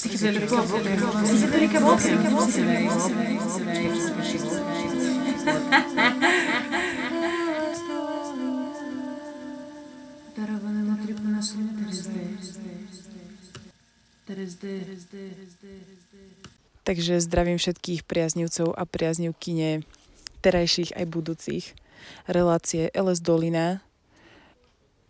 Psychedelica Walking. Psychedelica Darovanému tripu na Takže zdravím všetkých priaznivcov a priaznivkyne terajších aj budúcich. Relácie LS Dolina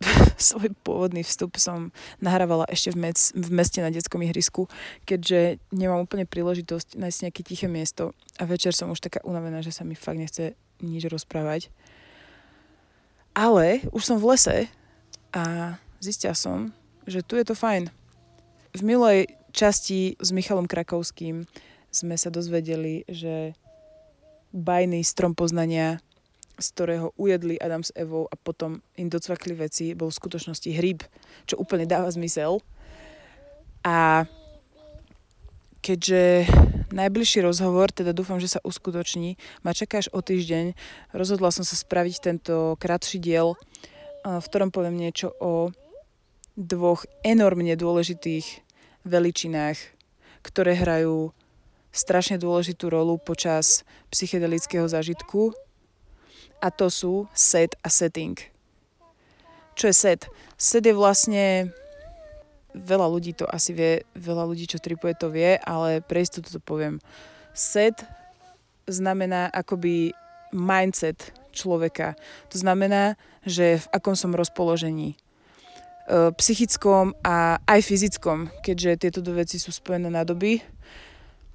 svoj pôvodný vstup som nahrávala ešte v, mec, v meste na detskom ihrisku, keďže nemám úplne príležitosť nájsť nejaké tiché miesto a večer som už taká unavená, že sa mi fakt nechce nič rozprávať. Ale už som v lese a zistia som, že tu je to fajn. V milej časti s Michalom Krakovským sme sa dozvedeli, že bajný strom poznania z ktorého ujedli Adam s Evou a potom im docvakli veci, bol v skutočnosti hryb, čo úplne dáva zmysel. A keďže najbližší rozhovor, teda dúfam, že sa uskutoční, ma čakáš o týždeň, rozhodla som sa spraviť tento krátší diel, v ktorom poviem niečo o dvoch enormne dôležitých veličinách, ktoré hrajú strašne dôležitú rolu počas psychedelického zážitku a to sú set a setting. Čo je set? Set je vlastne veľa ľudí to asi vie, veľa ľudí, čo tripuje, to vie, ale pre istotu to poviem. Set znamená akoby mindset človeka. To znamená, že v akom som rozpoložení. E, psychickom a aj fyzickom, keďže tieto dve veci sú spojené na doby.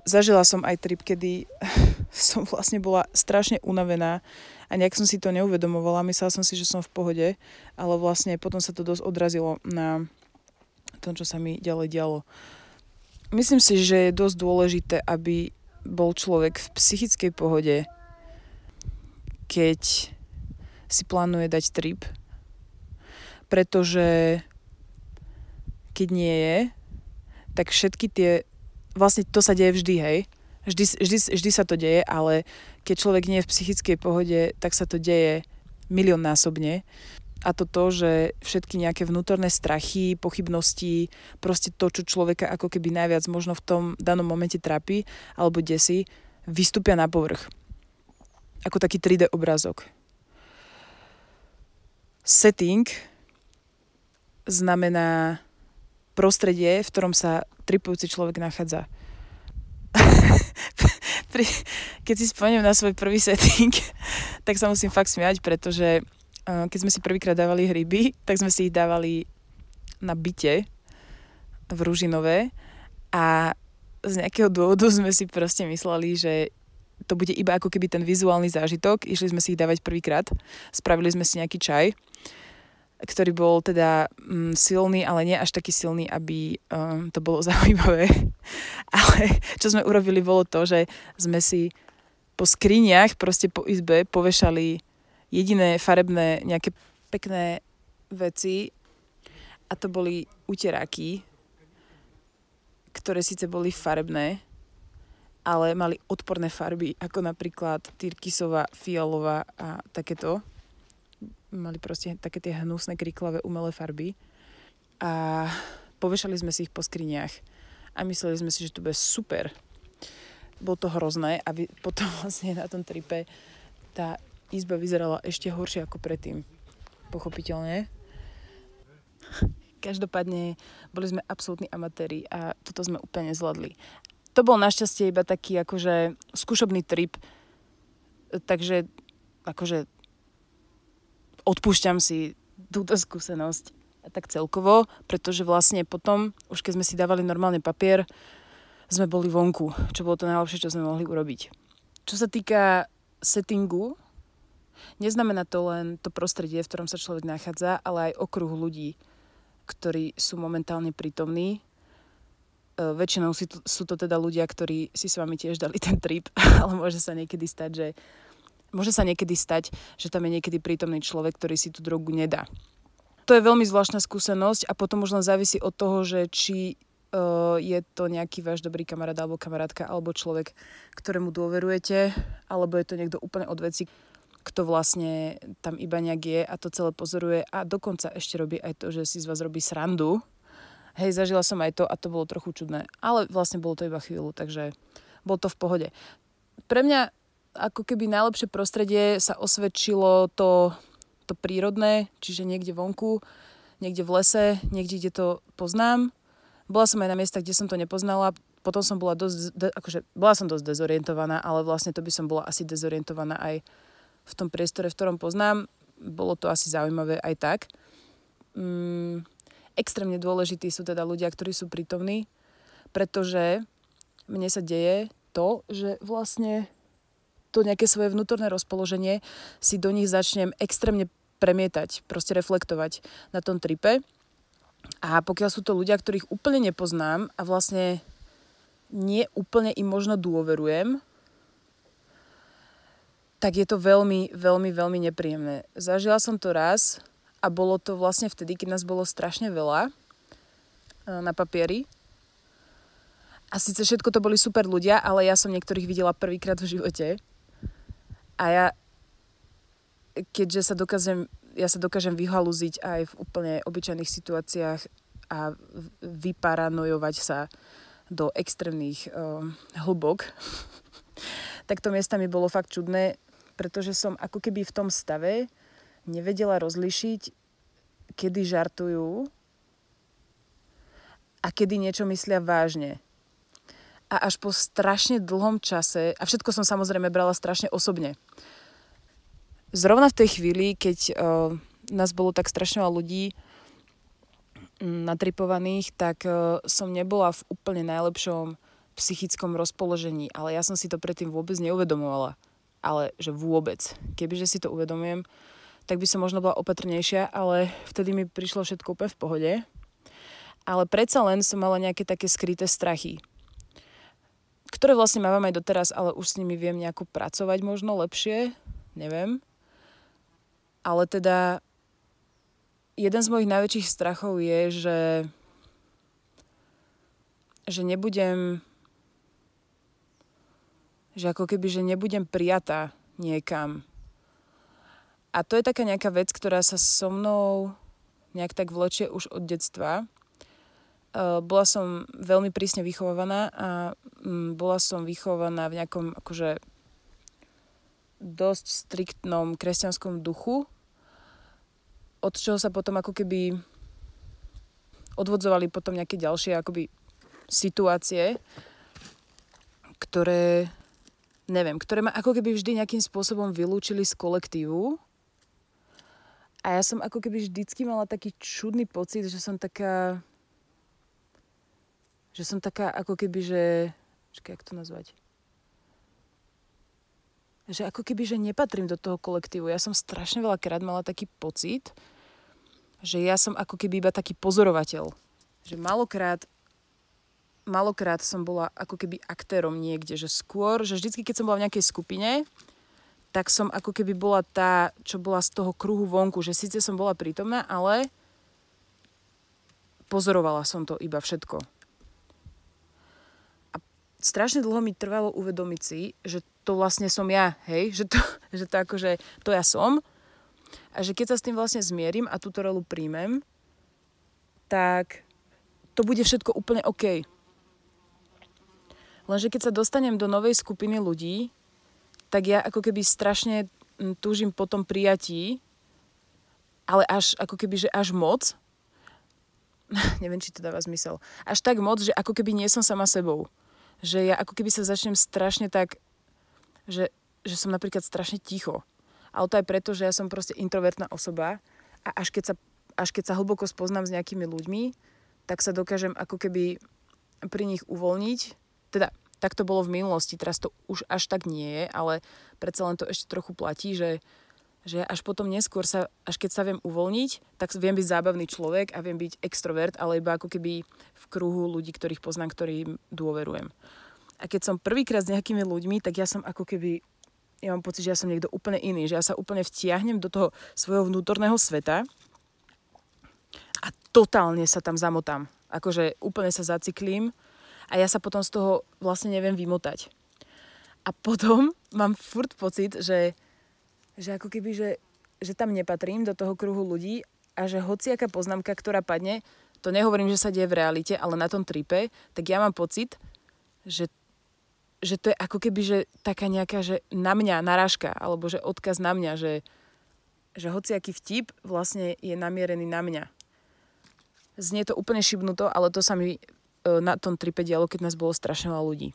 Zažila som aj trip, kedy som vlastne bola strašne unavená a nejak som si to neuvedomovala. Myslela som si, že som v pohode, ale vlastne potom sa to dosť odrazilo na tom, čo sa mi ďalej dialo. Myslím si, že je dosť dôležité, aby bol človek v psychickej pohode, keď si plánuje dať trip, pretože keď nie je, tak všetky tie, vlastne to sa deje vždy, hej, vždy, vždy, vždy sa to deje, ale keď človek nie je v psychickej pohode, tak sa to deje miliónnásobne. A to to, že všetky nejaké vnútorné strachy, pochybnosti, proste to, čo človeka ako keby najviac možno v tom danom momente trápi alebo desí, vystúpia na povrch. Ako taký 3D obrázok. Setting znamená prostredie, v ktorom sa tripujúci človek nachádza. keď si spomeniem na svoj prvý setting, tak sa musím fakt smiať, pretože uh, keď sme si prvýkrát dávali hryby, tak sme si ich dávali na byte v Ružinové a z nejakého dôvodu sme si proste mysleli, že to bude iba ako keby ten vizuálny zážitok. Išli sme si ich dávať prvýkrát, spravili sme si nejaký čaj ktorý bol teda mm, silný, ale nie až taký silný, aby um, to bolo zaujímavé. ale čo sme urobili bolo to, že sme si po skriniach, proste po izbe povešali jediné farebné nejaké pekné veci a to boli uteráky, ktoré síce boli farebné, ale mali odporné farby, ako napríklad tyrkisová, fialová a takéto mali proste také tie hnusné, kriklavé umelé farby a povešali sme si ich po skriniach a mysleli sme si, že to bude super. Bolo to hrozné a potom vlastne na tom tripe tá izba vyzerala ešte horšie ako predtým. Pochopiteľne. Každopádne boli sme absolútni amatéri a toto sme úplne zvládli. To bol našťastie iba taký akože skúšobný trip, takže akože odpúšťam si túto skúsenosť tak celkovo, pretože vlastne potom, už keď sme si dávali normálne papier, sme boli vonku, čo bolo to najlepšie, čo sme mohli urobiť. Čo sa týka settingu, neznamená to len to prostredie, v ktorom sa človek nachádza, ale aj okruh ľudí, ktorí sú momentálne prítomní. E, väčšinou sú to teda ľudia, ktorí si s vami tiež dali ten trip, ale môže sa niekedy stať, že Môže sa niekedy stať, že tam je niekedy prítomný človek, ktorý si tú drogu nedá. To je veľmi zvláštna skúsenosť a potom už len závisí od toho, že či uh, je to nejaký váš dobrý kamarát alebo kamarátka alebo človek, ktorému dôverujete, alebo je to niekto úplne od veci, kto vlastne tam iba nejak je a to celé pozoruje a dokonca ešte robí aj to, že si z vás robí srandu hej, zažila som aj to a to bolo trochu čudné. Ale vlastne bolo to iba chvíľu, takže bolo to v pohode. Pre mňa ako keby najlepšie prostredie sa osvedčilo to, to prírodné, čiže niekde vonku, niekde v lese, niekde, kde to poznám. Bola som aj na miestach, kde som to nepoznala, potom som bola dosť, de, akože bola som dosť dezorientovaná, ale vlastne to by som bola asi dezorientovaná aj v tom priestore, v ktorom poznám. Bolo to asi zaujímavé aj tak. Mm, extrémne dôležití sú teda ľudia, ktorí sú prítomní, pretože mne sa deje to, že vlastne to nejaké svoje vnútorné rozpoloženie si do nich začnem extrémne premietať, proste reflektovať na tom tripe. A pokiaľ sú to ľudia, ktorých úplne nepoznám a vlastne nie úplne im možno dôverujem, tak je to veľmi, veľmi, veľmi nepríjemné. Zažila som to raz a bolo to vlastne vtedy, keď nás bolo strašne veľa e, na papieri. A síce všetko to boli super ľudia, ale ja som niektorých videla prvýkrát v živote. A ja, keďže sa dokážem, ja sa dokážem vyhalúziť aj v úplne obyčajných situáciách a vyparanojovať sa do extrémnych uh, hlbok, tak to miesta mi bolo fakt čudné, pretože som ako keby v tom stave nevedela rozlišiť, kedy žartujú a kedy niečo myslia vážne. A až po strašne dlhom čase, a všetko som samozrejme brala strašne osobne. Zrovna v tej chvíli, keď uh, nás bolo tak strašne veľa ľudí, natripovaných, tak e, som nebola v úplne najlepšom psychickom rozpoložení, ale ja som si to predtým vôbec neuvedomovala. Ale že vôbec. Kebyže si to uvedomujem, tak by som možno bola opatrnejšia, ale vtedy mi prišlo všetko úplne v pohode. Ale predsa len som mala nejaké také skryté strachy, ktoré vlastne mám aj doteraz, ale už s nimi viem nejako pracovať možno lepšie, neviem. Ale teda jeden z mojich najväčších strachov je, že, že nebudem že ako keby, že nebudem prijatá niekam. A to je taká nejaká vec, ktorá sa so mnou nejak tak vlečie už od detstva. Bola som veľmi prísne vychovaná a um, bola som vychovaná v nejakom akože dosť striktnom kresťanskom duchu, od čoho sa potom ako keby odvodzovali potom nejaké ďalšie akoby situácie, ktoré, neviem, ktoré ma ako keby vždy nejakým spôsobom vylúčili z kolektívu. A ja som ako keby vždycky mala taký čudný pocit, že som taká, že som taká ako keby, že, čakaj, jak to nazvať? Že ako keby, že nepatrím do toho kolektívu. Ja som strašne veľakrát mala taký pocit, že ja som ako keby iba taký pozorovateľ. Že malokrát, malokrát som bola ako keby aktérom niekde, že skôr, že vždycky, keď som bola v nejakej skupine, tak som ako keby bola tá, čo bola z toho kruhu vonku, že síce som bola prítomná, ale pozorovala som to iba všetko. Strašne dlho mi trvalo uvedomiť si, že to vlastne som ja, hej, že to, že to akože, to ja som, a že keď sa s tým vlastne zmierim a túto rolu príjmem, tak to bude všetko úplne OK. Lenže keď sa dostanem do novej skupiny ľudí, tak ja ako keby strašne mm, túžim po tom prijatí, ale až ako keby, že až moc, neviem, či to dáva zmysel, až tak moc, že ako keby nie som sama sebou. Že ja ako keby sa začnem strašne tak, že, že som napríklad strašne ticho ale to aj preto, že ja som proste introvertná osoba a až keď sa, až keď sa hlboko spoznám s nejakými ľuďmi, tak sa dokážem ako keby pri nich uvoľniť. Teda tak to bolo v minulosti, teraz to už až tak nie je, ale predsa len to ešte trochu platí, že, že až potom neskôr sa, až keď sa viem uvoľniť, tak viem byť zábavný človek a viem byť extrovert, ale iba ako keby v kruhu ľudí, ktorých poznám, ktorým dôverujem. A keď som prvýkrát s nejakými ľuďmi, tak ja som ako keby ja mám pocit, že ja som niekto úplne iný, že ja sa úplne vtiahnem do toho svojho vnútorného sveta a totálne sa tam zamotám. Akože úplne sa zaciklím a ja sa potom z toho vlastne neviem vymotať. A potom mám furt pocit, že, že ako keby, že, že tam nepatrím do toho kruhu ľudí a že hociaká poznámka, ktorá padne, to nehovorím, že sa deje v realite, ale na tom tripe, tak ja mám pocit, že, že to je ako keby, že taká nejaká, že na mňa narážka, alebo že odkaz na mňa, že, že hociaký vtip vlastne je namierený na mňa. Znie to úplne šibnuto, ale to sa mi e, na tom tripe dialo, keď nás bolo strašne veľa ľudí.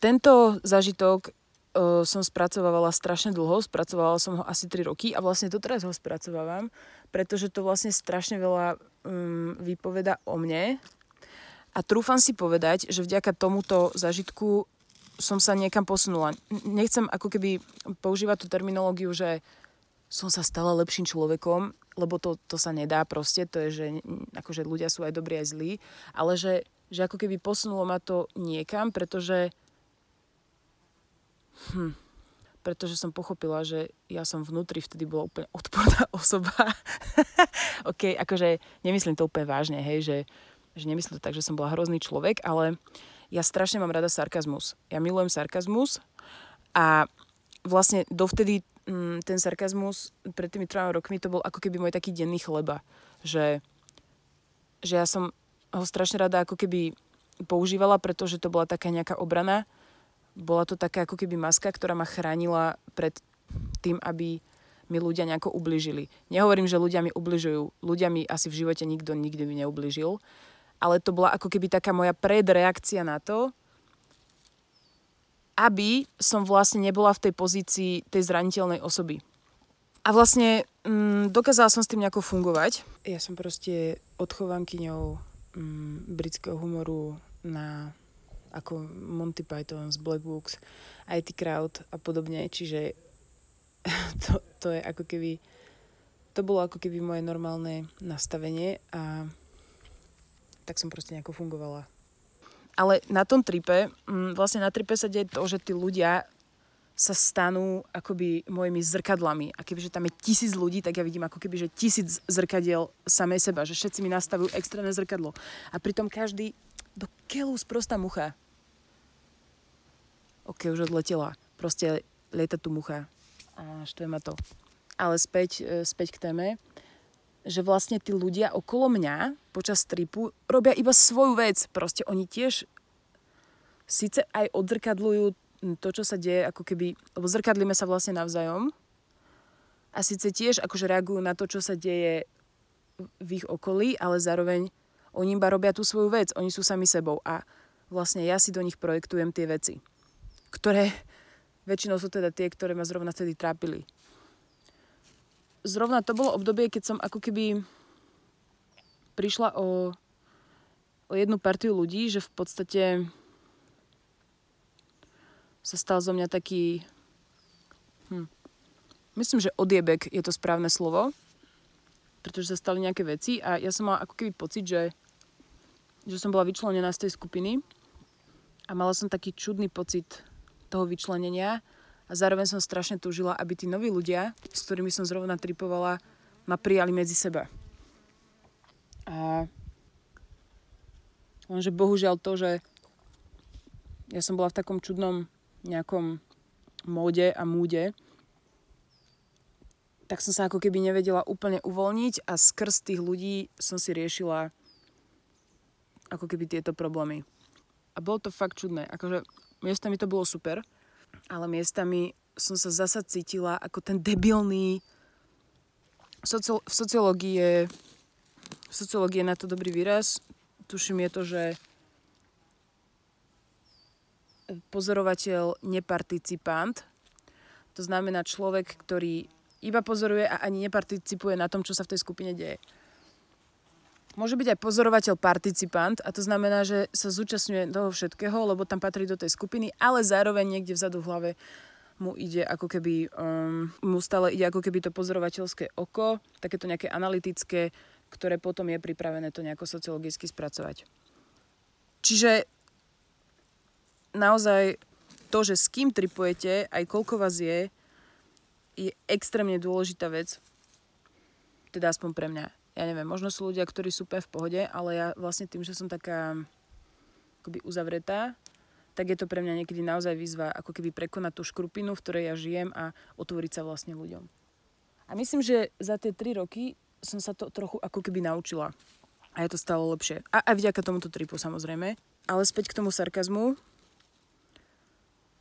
Tento zažitok uh, som spracovávala strašne dlho, spracovala som ho asi 3 roky a vlastne to teraz ho spracovávam, pretože to vlastne strašne veľa um, vypoveda o mne a trúfam si povedať, že vďaka tomuto zažitku som sa niekam posunula. Nechcem ako keby používať tú terminológiu, že som sa stala lepším človekom, lebo to, to sa nedá proste, to je, že akože ľudia sú aj dobrí, aj zlí, ale že, že ako keby posunulo ma to niekam, pretože Hm. Pretože som pochopila, že ja som vnútri vtedy bola úplne odporná osoba. OK, akože nemyslím to úplne vážne, hej, že, že nemyslím to tak, že som bola hrozný človek, ale ja strašne mám rada sarkazmus. Ja milujem sarkazmus a vlastne dovtedy mm, ten sarkazmus pred tými troma rokmi to bol ako keby môj taký denný chleba. Že, že ja som ho strašne rada ako keby používala, pretože to bola taká nejaká obrana bola to taká ako keby maska, ktorá ma chránila pred tým, aby mi ľudia nejako ubližili. Nehovorím, že ľudia mi ubližujú. Ľudia mi asi v živote nikto nikdy mi neubližil. Ale to bola ako keby taká moja predreakcia na to, aby som vlastne nebola v tej pozícii tej zraniteľnej osoby. A vlastne mm, dokázala som s tým nejako fungovať. Ja som proste odchovankyňou mm, britského humoru na ako Monty Python z Black Books, IT Crowd a podobne, čiže to, to je ako keby to bolo ako keby moje normálne nastavenie a tak som proste nejako fungovala. Ale na tom tripe, mm, vlastne na tripe sa deje to, že tí ľudia sa stanú akoby mojimi zrkadlami. A kebyže tam je tisíc ľudí, tak ja vidím ako keby, že tisíc zrkadiel samej seba, že všetci mi nastavujú extrémne zrkadlo. A pritom každý do keľu sprostá mucha ok, už odletela. Proste lieta tu mucha a štve ma to. Ale späť, e, späť k téme, že vlastne tí ľudia okolo mňa počas tripu robia iba svoju vec. Proste oni tiež síce aj odzrkadľujú to, čo sa deje, ako keby, lebo zrkadlíme sa vlastne navzájom a síce tiež akože reagujú na to, čo sa deje v ich okolí, ale zároveň oni iba robia tú svoju vec, oni sú sami sebou a vlastne ja si do nich projektujem tie veci ktoré väčšinou sú teda tie, ktoré ma zrovna vtedy trápili. Zrovna to bolo obdobie, keď som ako keby prišla o, o jednu partiu ľudí, že v podstate sa stal zo mňa taký... Hm, myslím, že odjebek je to správne slovo, pretože sa stali nejaké veci a ja som mala ako keby pocit, že, že som bola vyčlenená z tej skupiny a mala som taký čudný pocit toho vyčlenenia a zároveň som strašne túžila, aby tí noví ľudia, s ktorými som zrovna tripovala, ma prijali medzi seba. A lenže bohužiaľ to, že ja som bola v takom čudnom nejakom móde a múde, tak som sa ako keby nevedela úplne uvoľniť a skrz tých ľudí som si riešila ako keby tieto problémy. A bolo to fakt čudné. Akože Miestami to bolo super, ale miestami som sa zasa cítila ako ten debilný... Soci- v sociológii je, v sociológii je na to dobrý výraz. Tuším je to, že pozorovateľ neparticipant. To znamená človek, ktorý iba pozoruje a ani neparticipuje na tom, čo sa v tej skupine deje. Môže byť aj pozorovateľ participant a to znamená, že sa zúčastňuje toho všetkého, lebo tam patrí do tej skupiny, ale zároveň niekde vzadu v hlave mu ide ako keby, um, mu stále ide ako keby to pozorovateľské oko, takéto nejaké analytické, ktoré potom je pripravené to nejako sociologicky spracovať. Čiže naozaj to, že s kým tripujete, aj koľko vás je, je extrémne dôležitá vec, teda aspoň pre mňa ja neviem, možno sú ľudia, ktorí sú v pohode, ale ja vlastne tým, že som taká akoby uzavretá, tak je to pre mňa niekedy naozaj výzva ako keby prekonať tú škrupinu, v ktorej ja žijem a otvoriť sa vlastne ľuďom. A myslím, že za tie tri roky som sa to trochu ako keby naučila. A je to stále lepšie. A aj vďaka tomuto tripu samozrejme. Ale späť k tomu sarkazmu.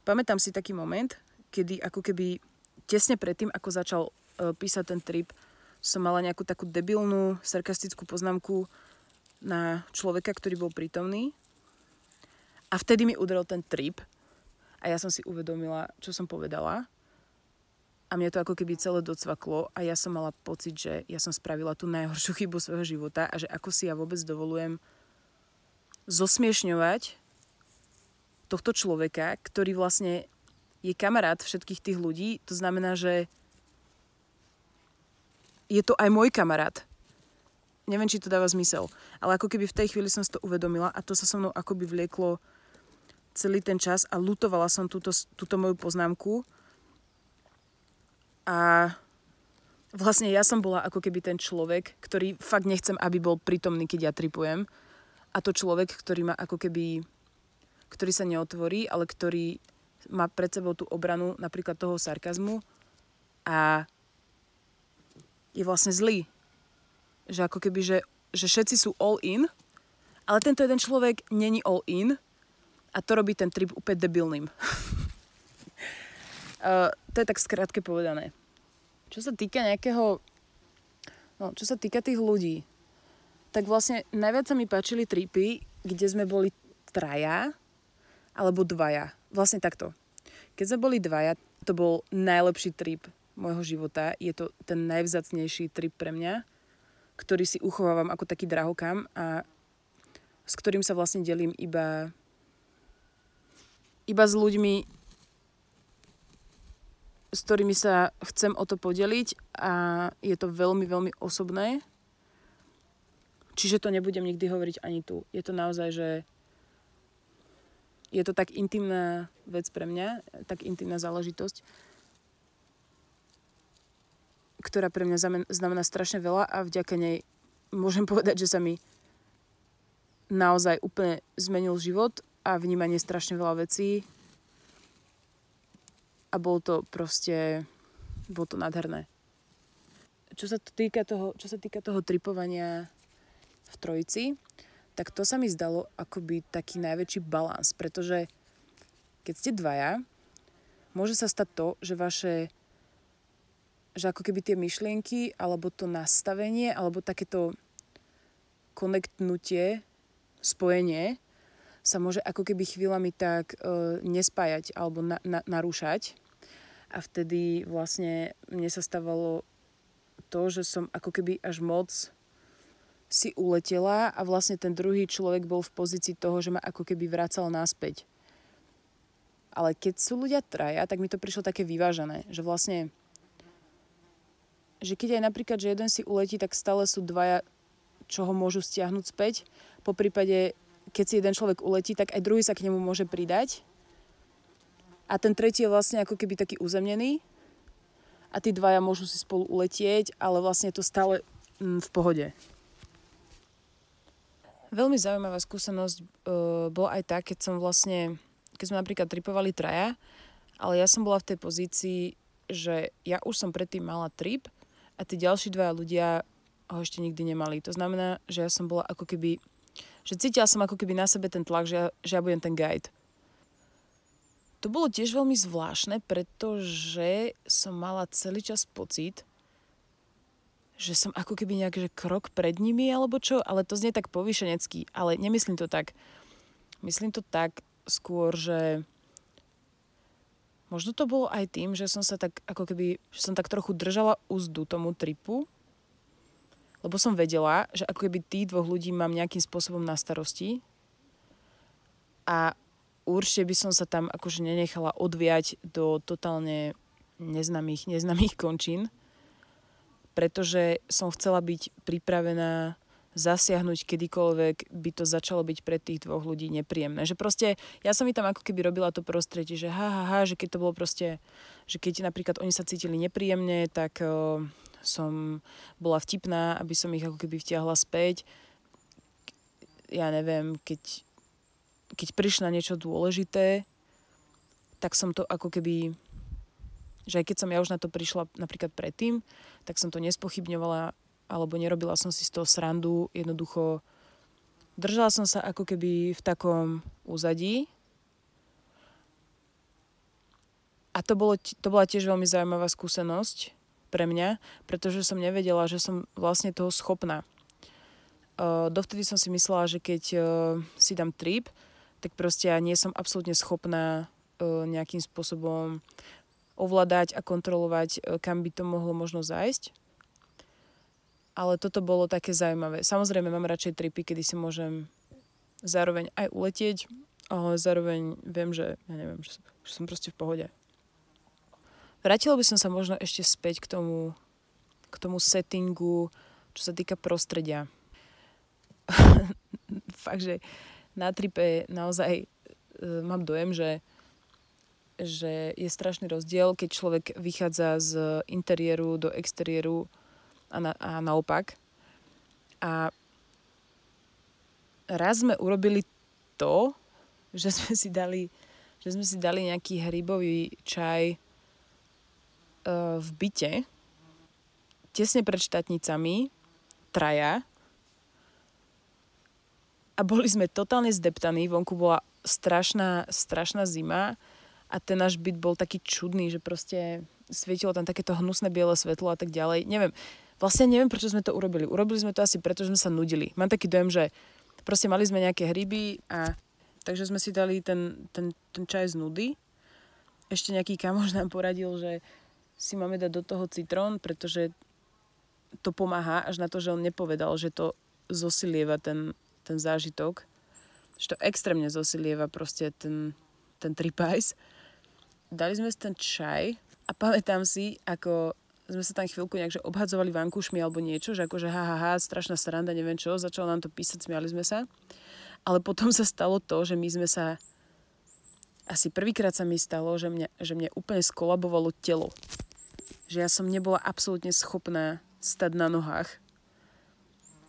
Pamätám si taký moment, kedy ako keby tesne predtým, ako začal uh, písať ten trip, som mala nejakú takú debilnú, sarkastickú poznámku na človeka, ktorý bol prítomný. A vtedy mi udrel ten trip a ja som si uvedomila, čo som povedala a mne to ako keby celé docvaklo a ja som mala pocit, že ja som spravila tú najhoršiu chybu svojho života a že ako si ja vôbec dovolujem zosmiešňovať tohto človeka, ktorý vlastne je kamarát všetkých tých ľudí. To znamená, že je to aj môj kamarát. Neviem, či to dáva zmysel. Ale ako keby v tej chvíli som si to uvedomila a to sa so mnou akoby vlieklo celý ten čas a lutovala som túto, túto moju poznámku a vlastne ja som bola ako keby ten človek, ktorý fakt nechcem, aby bol prítomný, keď ja tripujem. A to človek, ktorý má ako keby, ktorý sa neotvorí, ale ktorý má pred sebou tú obranu napríklad toho sarkazmu a je vlastne zlý. Že ako keby, že, že všetci sú all in, ale tento jeden človek není all in a to robí ten trip úplne debilným. Uh, to je tak skrátke povedané. Čo sa týka nejakého... No, čo sa týka tých ľudí, tak vlastne najviac sa mi páčili tripy, kde sme boli traja alebo dvaja. Vlastne takto. Keď sme boli dvaja, to bol najlepší trip môjho života. Je to ten najvzacnejší trip pre mňa, ktorý si uchovávam ako taký drahokam a s ktorým sa vlastne delím iba iba s ľuďmi, s ktorými sa chcem o to podeliť a je to veľmi, veľmi osobné. Čiže to nebudem nikdy hovoriť ani tu. Je to naozaj, že je to tak intimná vec pre mňa, tak intimná záležitosť, ktorá pre mňa znamená strašne veľa a vďaka nej môžem povedať, že sa mi naozaj úplne zmenil život a vnímanie strašne veľa vecí a bolo to proste, bolo to nádherné. Čo sa týka toho, čo sa týka toho tripovania v trojici, tak to sa mi zdalo akoby taký najväčší balans, pretože keď ste dvaja, môže sa stať to, že vaše že ako keby tie myšlienky, alebo to nastavenie, alebo takéto konektnutie, spojenie sa môže ako keby chvíľami tak e, nespájať alebo na, na, narúšať a vtedy vlastne mne sa stávalo to, že som ako keby až moc si uletela a vlastne ten druhý človek bol v pozícii toho, že ma ako keby vracal naspäť. Ale keď sú ľudia traja, tak mi to prišlo také vyvážené, že vlastne že keď aj napríklad, že jeden si uletí, tak stále sú dvaja, čo ho môžu stiahnuť späť. Po prípade, keď si jeden človek uletí, tak aj druhý sa k nemu môže pridať a ten tretí je vlastne ako keby taký uzemnený a tí dvaja môžu si spolu uletieť, ale vlastne je to stále mm, v pohode. Veľmi zaujímavá skúsenosť uh, bola aj tá, keď som vlastne, keď sme napríklad tripovali traja, ale ja som bola v tej pozícii, že ja už som predtým mala trip a tí ďalší dvaja ľudia ho ešte nikdy nemali. To znamená, že ja som bola ako keby, že cítila som ako keby na sebe ten tlak, že ja, že ja budem ten guide. To bolo tiež veľmi zvláštne, pretože som mala celý čas pocit, že som ako keby nejak krok pred nimi alebo čo, ale to znie tak povyšenecký, ale nemyslím to tak. Myslím to tak skôr, že možno to bolo aj tým, že som sa tak ako keby, že som tak trochu držala úzdu tomu tripu, lebo som vedela, že ako keby tých dvoch ľudí mám nejakým spôsobom na starosti a určite by som sa tam akože nenechala odviať do totálne neznámych, neznámych končín, pretože som chcela byť pripravená zasiahnuť kedykoľvek by to začalo byť pre tých dvoch ľudí nepríjemné. Že proste, ja som mi tam ako keby robila to prostredie, že ha, ha, ha, že keď to bolo proste, že keď napríklad oni sa cítili nepríjemne, tak uh, som bola vtipná, aby som ich ako keby vtiahla späť. Ja neviem, keď keď prišlo niečo dôležité, tak som to ako keby, že aj keď som ja už na to prišla napríklad predtým, tak som to nespochybňovala alebo nerobila som si z toho srandu, jednoducho držala som sa ako keby v takom úzadí. A to, bolo, to bola tiež veľmi zaujímavá skúsenosť pre mňa, pretože som nevedela, že som vlastne toho schopná. Uh, dovtedy som si myslela, že keď uh, si dám trip, tak proste ja nie som absolútne schopná uh, nejakým spôsobom ovládať a kontrolovať, kam by to mohlo možno zájsť ale toto bolo také zaujímavé. Samozrejme, mám radšej tripy, kedy si môžem zároveň aj uletieť, ale zároveň viem, že, ja neviem, že, že som proste v pohode. Vrátila by som sa možno ešte späť k tomu, k tomu settingu, čo sa týka prostredia. Fakt, že na tripe naozaj e, mám dojem, že, že je strašný rozdiel, keď človek vychádza z interiéru do exteriéru a, na, a naopak. A raz sme urobili to, že sme si dali, že sme si dali nejaký hrybový čaj uh, v byte, tesne pred štátnicami, traja. A boli sme totálne zdeptaní, vonku bola strašná, strašná zima a ten náš byt bol taký čudný, že proste svietilo tam takéto hnusné biele svetlo a tak ďalej. Neviem, Vlastne neviem, prečo sme to urobili. Urobili sme to asi preto, že sme sa nudili. Mám taký dojem, že proste mali sme nejaké hryby a takže sme si dali ten, ten, ten čaj z nudy. Ešte nejaký kamoš nám poradil, že si máme dať do toho citrón, pretože to pomáha, až na to, že on nepovedal, že to zosilieva ten, ten zážitok. Že to extrémne zosilieva proste ten, ten tripajs. Dali sme si ten čaj a pamätám si, ako sme sa tam chvíľku nejak že obhadzovali vankúšmi alebo niečo, že akože ha, ha, ha, strašná sranda, neviem čo, začalo nám to písať, smiali sme sa. Ale potom sa stalo to, že my sme sa asi prvýkrát sa mi stalo, že mňa, že mňa úplne skolabovalo telo. Že ja som nebola absolútne schopná stať na nohách.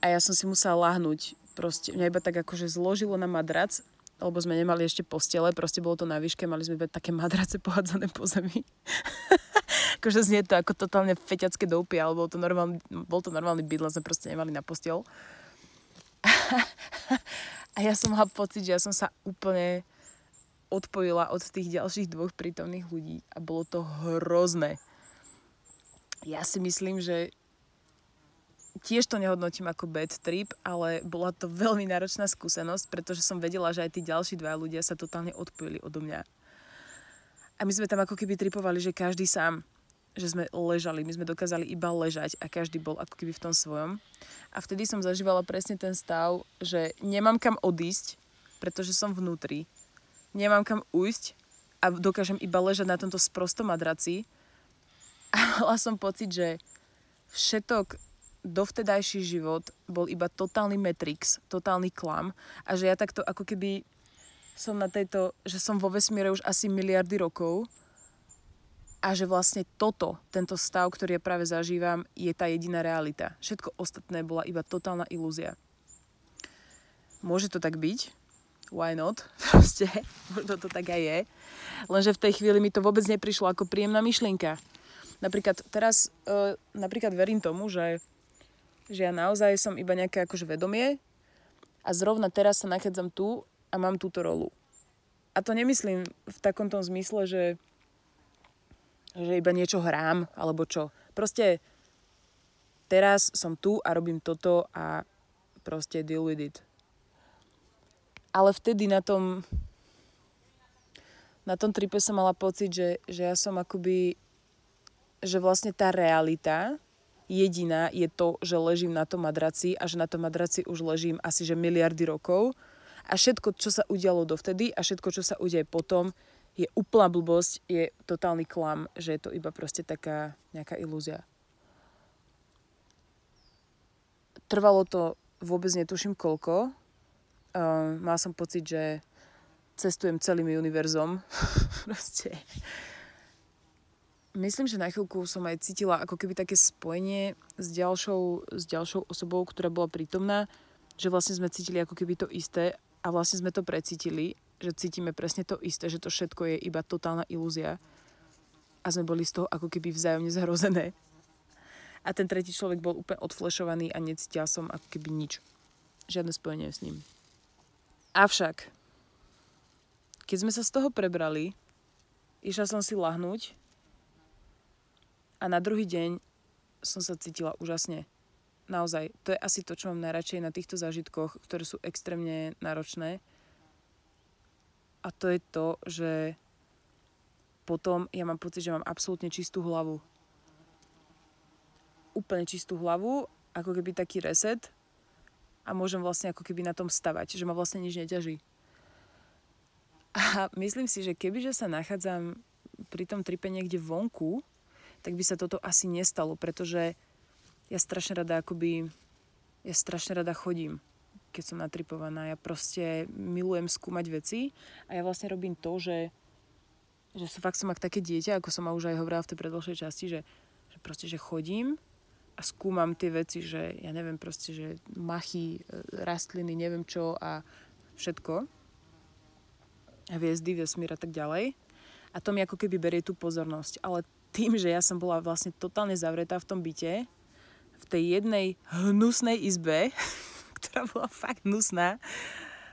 A ja som si musela láhnuť. Proste mňa iba tak akože zložilo na madrac, lebo sme nemali ešte postele, proste bolo to na výške, mali sme iba také madrace pohádzané po zemi. akože znie to ako totálne feťacké doupy, ale bol to normálny, bol to normálny byt, len sme proste nemali na postel. a ja som mala pocit, že ja som sa úplne odpojila od tých ďalších dvoch prítomných ľudí a bolo to hrozné. Ja si myslím, že tiež to nehodnotím ako bad trip, ale bola to veľmi náročná skúsenosť, pretože som vedela, že aj tí ďalší dva ľudia sa totálne odpojili odo mňa. A my sme tam ako keby tripovali, že každý sám že sme ležali, my sme dokázali iba ležať a každý bol ako keby v tom svojom. A vtedy som zažívala presne ten stav, že nemám kam odísť, pretože som vnútri. Nemám kam ujsť a dokážem iba ležať na tomto sprostom madraci. A mala som pocit, že všetok dovtedajší život bol iba totálny Matrix, totálny klam a že ja takto ako keby som na tejto, že som vo vesmíre už asi miliardy rokov a že vlastne toto, tento stav, ktorý ja práve zažívam, je tá jediná realita. Všetko ostatné bola iba totálna ilúzia. Môže to tak byť, why not, proste, možno to tak aj je, lenže v tej chvíli mi to vôbec neprišlo ako príjemná myšlienka. Napríklad teraz, uh, napríklad verím tomu, že, že ja naozaj som iba nejaké akože vedomie a zrovna teraz sa nachádzam tu a mám túto rolu. A to nemyslím v takomto zmysle, že že iba niečo hrám, alebo čo. Proste teraz som tu a robím toto a proste deal with it. Ale vtedy na tom na tom tripe som mala pocit, že, že ja som akoby že vlastne tá realita jediná je to, že ležím na tom madraci a že na tom madraci už ležím asi že miliardy rokov a všetko, čo sa udialo dovtedy a všetko, čo sa udeje potom, je úplná blbosť, je totálny klam, že je to iba proste taká nejaká ilúzia. Trvalo to vôbec netuším koľko. Uh, mal som pocit, že cestujem celým univerzom. proste. Myslím, že na chvíľku som aj cítila ako keby také spojenie s ďalšou, s ďalšou osobou, ktorá bola prítomná, že vlastne sme cítili ako keby to isté a vlastne sme to precítili že cítime presne to isté, že to všetko je iba totálna ilúzia a sme boli z toho ako keby vzájomne zhrozené. A ten tretí človek bol úplne odflešovaný a necítila som ako keby nič. Žiadne spojenie s ním. Avšak, keď sme sa z toho prebrali, išla som si lahnúť a na druhý deň som sa cítila úžasne. Naozaj, to je asi to, čo mám najradšej na týchto zážitkoch, ktoré sú extrémne náročné. A to je to, že potom ja mám pocit, že mám absolútne čistú hlavu. Úplne čistú hlavu, ako keby taký reset a môžem vlastne ako keby na tom stavať, že ma vlastne nič neťaží. A myslím si, že kebyže sa nachádzam pri tom tripe niekde vonku, tak by sa toto asi nestalo, pretože ja strašne rada akoby, ja strašne rada chodím, keď som natripovaná. Ja proste milujem skúmať veci a ja vlastne robím to, že, že som fakt som ak také dieťa, ako som už aj hovorila v tej predložšej časti, že, že proste, že chodím a skúmam tie veci, že ja neviem proste, že machy, e, rastliny, neviem čo a všetko. Hviezdy, vesmír a tak ďalej. A to mi ako keby berie tú pozornosť. Ale tým, že ja som bola vlastne totálne zavretá v tom byte, v tej jednej hnusnej izbe, ktorá bola fakt hnusná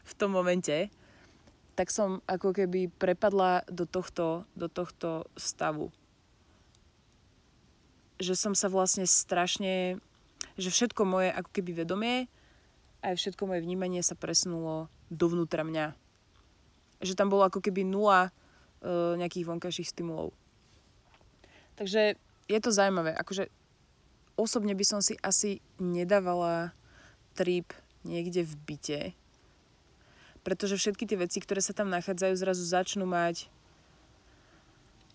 v tom momente, tak som ako keby prepadla do tohto, do tohto stavu. Že som sa vlastne strašne, že všetko moje ako keby vedomie aj všetko moje vnímanie sa presunulo dovnútra mňa. Že tam bolo ako keby nula e, nejakých vonkajších stimulov. Takže je to zaujímavé. Akože osobne by som si asi nedávala trip niekde v byte, pretože všetky tie veci, ktoré sa tam nachádzajú, zrazu začnú mať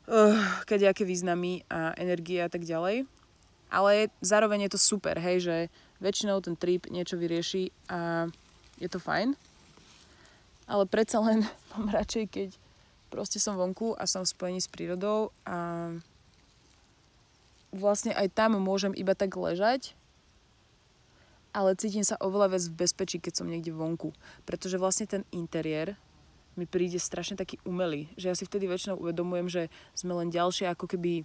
uh, kadejaké významy a energie a tak ďalej. Ale zároveň je to super, hej, že väčšinou ten trip niečo vyrieši a je to fajn. Ale predsa len mám radšej, keď proste som vonku a som v spojení s prírodou a vlastne aj tam môžem iba tak ležať, ale cítim sa oveľa viac v bezpečí, keď som niekde vonku. Pretože vlastne ten interiér mi príde strašne taký umelý. Že ja si vtedy väčšinou uvedomujem, že sme len ďalšia ako keby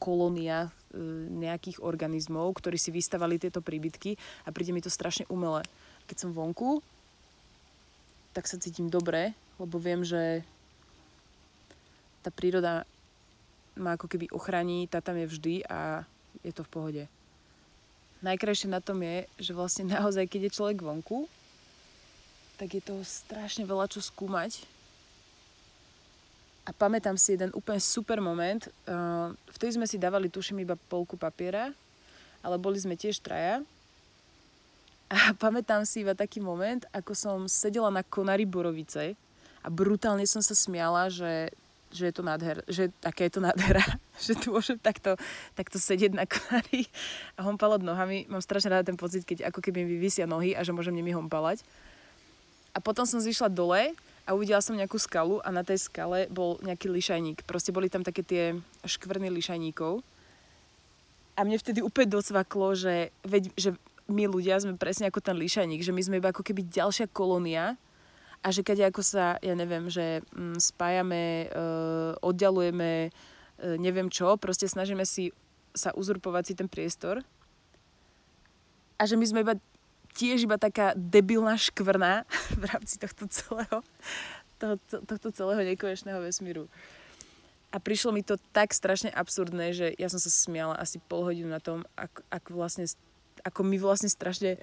kolónia e, nejakých organizmov, ktorí si vystavali tieto príbytky a príde mi to strašne umelé. Keď som vonku, tak sa cítim dobre, lebo viem, že tá príroda ma ako keby ochráni, tá tam je vždy a je to v pohode. Najkrajšie na tom je, že vlastne naozaj, keď je človek vonku, tak je to strašne veľa čo skúmať. A pamätám si jeden úplne super moment. Uh, vtedy sme si dávali, tuším, iba polku papiera, ale boli sme tiež traja. A pamätám si iba taký moment, ako som sedela na konári Borovice a brutálne som sa smiala, že že je to nádher, že aké je to nádhera, že tu môžem takto, takto sedieť na konári a hompalať nohami. Mám strašne rád ten pocit, keď ako keby mi vysia nohy a že môžem nimi hompalať. A potom som zišla dole a uvidela som nejakú skalu a na tej skale bol nejaký lišajník. Proste boli tam také tie škvrny lišajníkov. A mne vtedy úplne docvaklo, že, veď, že my ľudia sme presne ako ten lišajník, že my sme iba ako keby ďalšia kolónia, a že keď ako sa, ja neviem, že mm, spájame, uh, oddialujeme, uh, neviem čo, proste snažíme si sa uzurpovať si ten priestor a že my sme iba tiež iba taká debilná škvrna v rámci tohto celého, toho, tohto celého nekonečného vesmíru. A prišlo mi to tak strašne absurdné, že ja som sa smiala asi pol hodinu na tom, ako, ako, vlastne, ako my vlastne strašne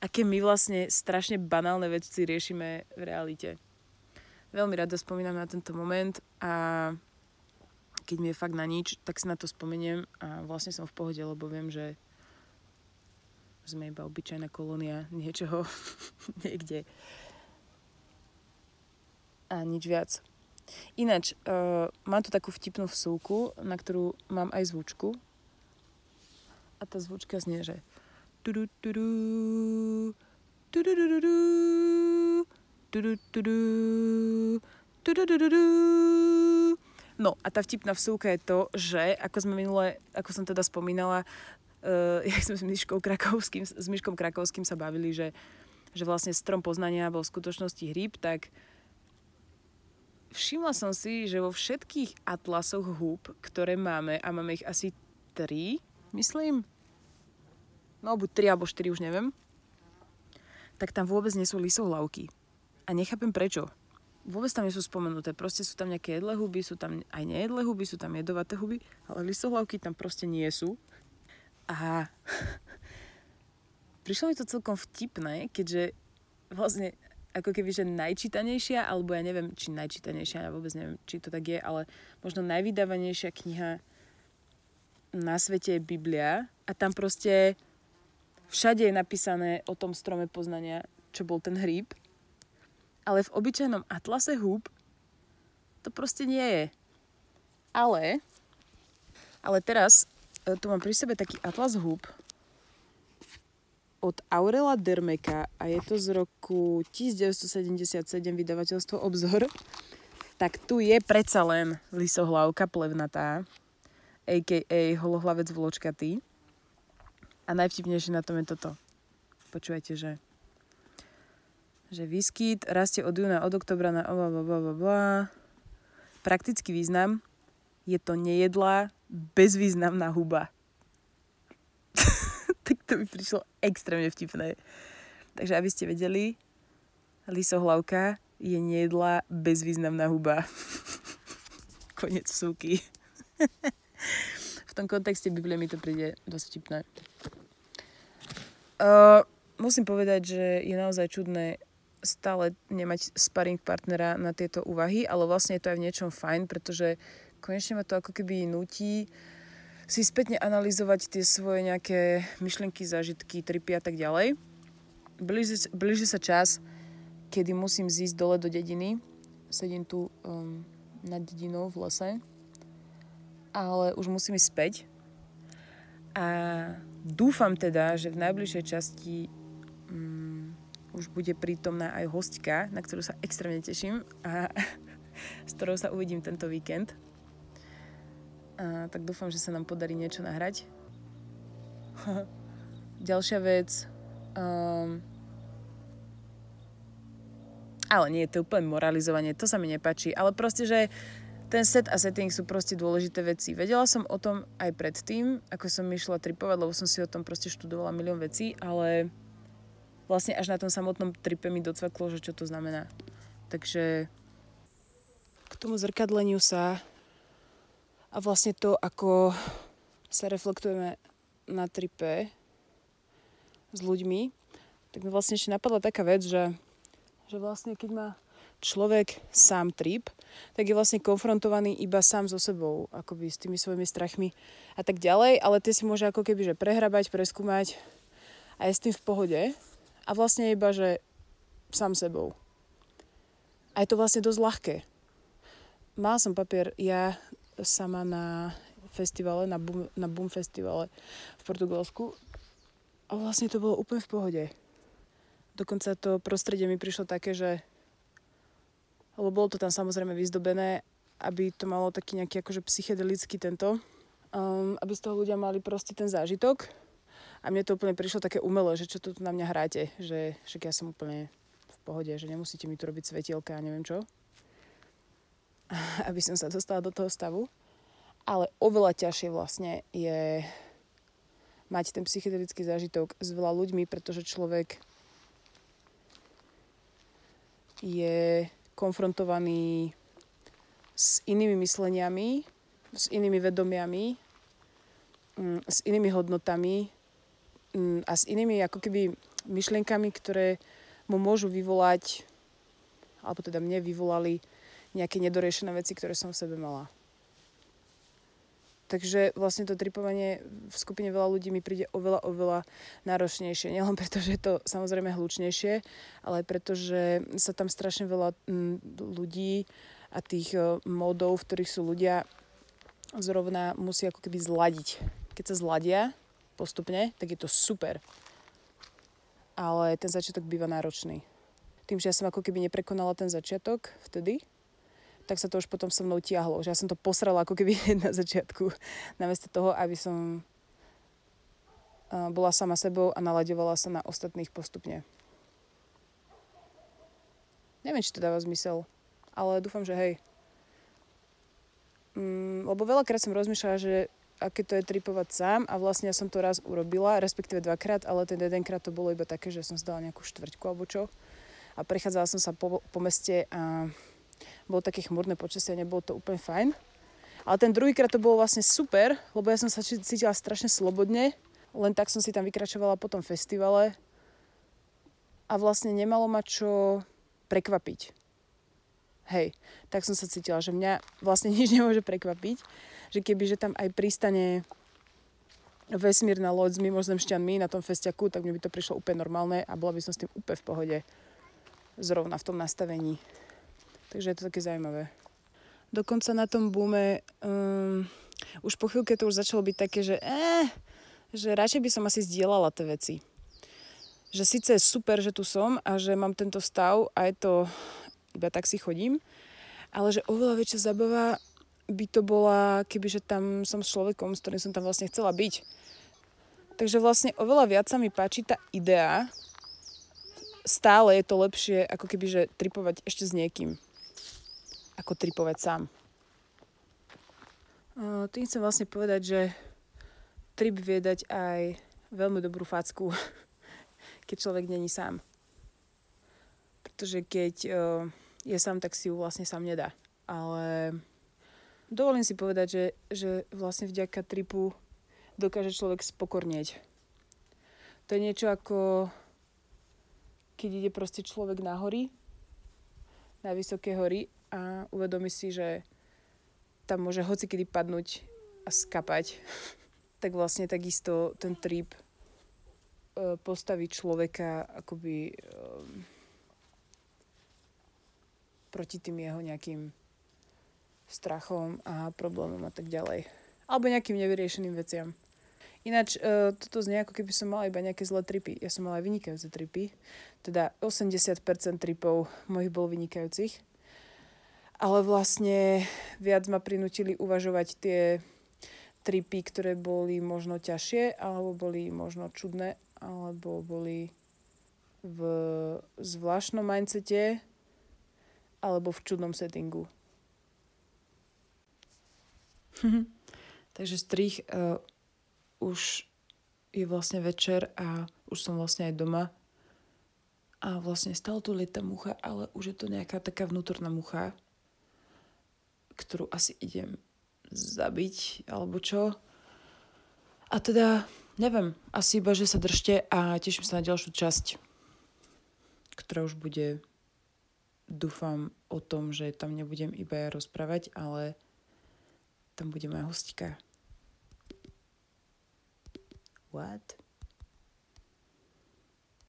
aké my vlastne strašne banálne veci riešime v realite. Veľmi rada spomínam na tento moment a keď mi je fakt na nič, tak si na to spomeniem a vlastne som v pohode, lebo viem, že sme iba obyčajná kolónia niečoho niekde. A nič viac. Ináč, uh, mám tu takú vtipnú vsúku, na ktorú mám aj zvučku. A tá zvučka znie, že No a tá vtipná vsúka je to, že ako sme minule, ako som teda spomínala, uh, jak sme s Myškou Krakovským, s Myškom Krakovským sa bavili, že, že vlastne strom poznania bol v skutočnosti hryb, tak všimla som si, že vo všetkých atlasoch húb, ktoré máme, a máme ich asi tri, myslím, no buď 3 alebo 4, už neviem, tak tam vôbec nie sú lisohlavky. A nechápem prečo. Vôbec tam nie sú spomenuté. Proste sú tam nejaké jedlé huby, sú tam aj nejedlé huby, sú tam jedovaté huby, ale lisohlavky tam proste nie sú. A prišlo mi to celkom vtipné, keďže vlastne ako keby, že najčítanejšia, alebo ja neviem, či najčítanejšia, ja vôbec neviem, či to tak je, ale možno najvydávanejšia kniha na svete je Biblia a tam proste všade je napísané o tom strome poznania, čo bol ten hríb. Ale v obyčajnom atlase húb to proste nie je. Ale, ale teraz e, tu mám pri sebe taký atlas húb, od Aurela Dermeka a je to z roku 1977 vydavateľstvo Obzor, tak tu je predsa len lisohlavka plevnatá, a.k.a. holohlavec vločkatý. A najvtipnejšie na tom je toto. Počúvajte, že že výskyt rastie od júna, od oktobra na bla, bla, bla, bla. Praktický význam je to nejedlá, bezvýznamná huba tak to mi prišlo extrémne vtipné. Takže aby ste vedeli, lisohlavka je nejedlá bezvýznamná huba. Konec súky. v tom kontexte Biblie mi to príde dosť vtipné. Uh, musím povedať, že je naozaj čudné stále nemať sparring partnera na tieto úvahy, ale vlastne je to aj v niečom fajn, pretože konečne ma to ako keby nutí si spätne analyzovať tie svoje nejaké myšlienky, zážitky, tripy a tak ďalej. Blíži, blíži sa čas, kedy musím zísť dole do dediny. Sedím tu um, nad dedinou v lese. Ale už musím ísť späť. A dúfam teda, že v najbližšej časti um, už bude prítomná aj hostka, na ktorú sa extrémne teším a s ktorou sa uvidím tento víkend. A, tak dúfam, že sa nám podarí niečo nahrať. Ďalšia vec. Um, ale nie, to je úplne moralizovanie, to sa mi nepačí. Ale proste, že ten set a setting sú proste dôležité veci. Vedela som o tom aj predtým, ako som išla tripovať, lebo som si o tom proste študovala milión vecí, ale vlastne až na tom samotnom tripe mi docvaklo, že čo to znamená. Takže k tomu zrkadleniu sa a vlastne to, ako sa reflektujeme na tripe s ľuďmi, tak mi vlastne ešte napadla taká vec, že, že vlastne keď má človek sám trip, tak je vlastne konfrontovaný iba sám so sebou, akoby s tými svojimi strachmi a tak ďalej, ale tie si môže ako keby že prehrabať, preskúmať a je s tým v pohode a vlastne iba, že sám sebou. A je to vlastne dosť ľahké. Mal som papier, ja sama na festivale, na Boom, na Boom festivale v Portugalsku a vlastne to bolo úplne v pohode. Dokonca to prostredie mi prišlo také, že lebo bolo to tam samozrejme vyzdobené, aby to malo taký nejaký akože psychedelický tento, um, aby z toho ľudia mali proste ten zážitok. A mne to úplne prišlo také umelé, že čo tu na mňa hráte, že však ja som úplne v pohode, že nemusíte mi tu robiť svetielka a neviem čo. aby som sa dostala do toho stavu. Ale oveľa ťažšie vlastne je mať ten psychedelický zážitok s veľa ľuďmi, pretože človek je konfrontovaný s inými mysleniami, s inými vedomiami, mm, s inými hodnotami mm, a s inými ako keby myšlienkami, ktoré mu môžu vyvolať, alebo teda mne vyvolali nejaké nedoriešené veci, ktoré som v sebe mala. Takže vlastne to tripovanie v skupine veľa ľudí mi príde oveľa, oveľa náročnejšie. Nielen preto, že je to samozrejme hlučnejšie, ale aj preto, že sa tam strašne veľa mm, ľudí a tých e, módov, v ktorých sú ľudia, zrovna musí ako keby zladiť. Keď sa zladia postupne, tak je to super. Ale ten začiatok býva náročný. Tým, že ja som ako keby neprekonala ten začiatok vtedy, tak sa to už potom so mnou tiahlo. Že ja som to posrala ako keby na začiatku. Namiesto toho, aby som bola sama sebou a nalaďovala sa na ostatných postupne. Neviem, či to dáva zmysel, ale dúfam, že hej. Mm, lebo veľakrát som rozmýšľala, že aké to je tripovať sám a vlastne ja som to raz urobila, respektíve dvakrát, ale ten jedenkrát to bolo iba také, že som zdala nejakú štvrťku alebo čo. A prechádzala som sa po, po meste a bolo také chmurné počasie nebolo to úplne fajn. Ale ten druhýkrát to bolo vlastne super, lebo ja som sa cítila strašne slobodne, len tak som si tam vykračovala po tom festivale a vlastne nemalo ma čo prekvapiť. Hej, tak som sa cítila, že mňa vlastne nič nemôže prekvapiť, že keby, že tam aj pristane vesmírna loď s mimozemšťanmi na tom festiaku, tak mne by to prišlo úplne normálne a bola by som s tým úplne v pohode zrovna v tom nastavení. Takže je to také zaujímavé. Dokonca na tom boome um, už po chvíľke to už začalo byť také, že eh, že radšej by som asi zdieľala tie veci. Že síce je super, že tu som a že mám tento stav a je to, iba tak si chodím, ale že oveľa väčšia zabava by to bola, kebyže tam som s človekom, s ktorým som tam vlastne chcela byť. Takže vlastne oveľa viac sa mi páči tá idea, stále je to lepšie, ako keby, tripovať ešte s niekým. Ako tripovať sám. Tým chcem vlastne povedať, že trip vie dať aj veľmi dobrú facku, keď človek není sám. Pretože keď je sám, tak si ju vlastne sám nedá. Ale dovolím si povedať, že, že vlastne vďaka tripu dokáže človek spokornieť. To je niečo ako keď ide proste človek na hory, na vysoké hory a uvedomí si, že tam môže hocikedy padnúť a skapať, tak vlastne takisto ten trip e, postaví človeka akoby um, proti tým jeho nejakým strachom a problémom a tak ďalej. Alebo nejakým nevyriešeným veciam. Ináč, uh, toto znie ako keby som mala iba nejaké zlé tripy. Ja som mala aj vynikajúce tripy. Teda 80% tripov mojich bol vynikajúcich. Ale vlastne viac ma prinútili uvažovať tie tripy, ktoré boli možno ťažšie, alebo boli možno čudné, alebo boli v zvláštnom mindsete, alebo v čudnom settingu. Takže strich uh, už je vlastne večer a už som vlastne aj doma. A vlastne stále tu lieta mucha, ale už je to nejaká taká vnútorná mucha, ktorú asi idem zabiť, alebo čo. A teda, neviem, asi iba, že sa držte a teším sa na ďalšiu časť, ktorá už bude, dúfam, o tom, že tam nebudem iba ja rozprávať, ale tam bude moja hostika. What?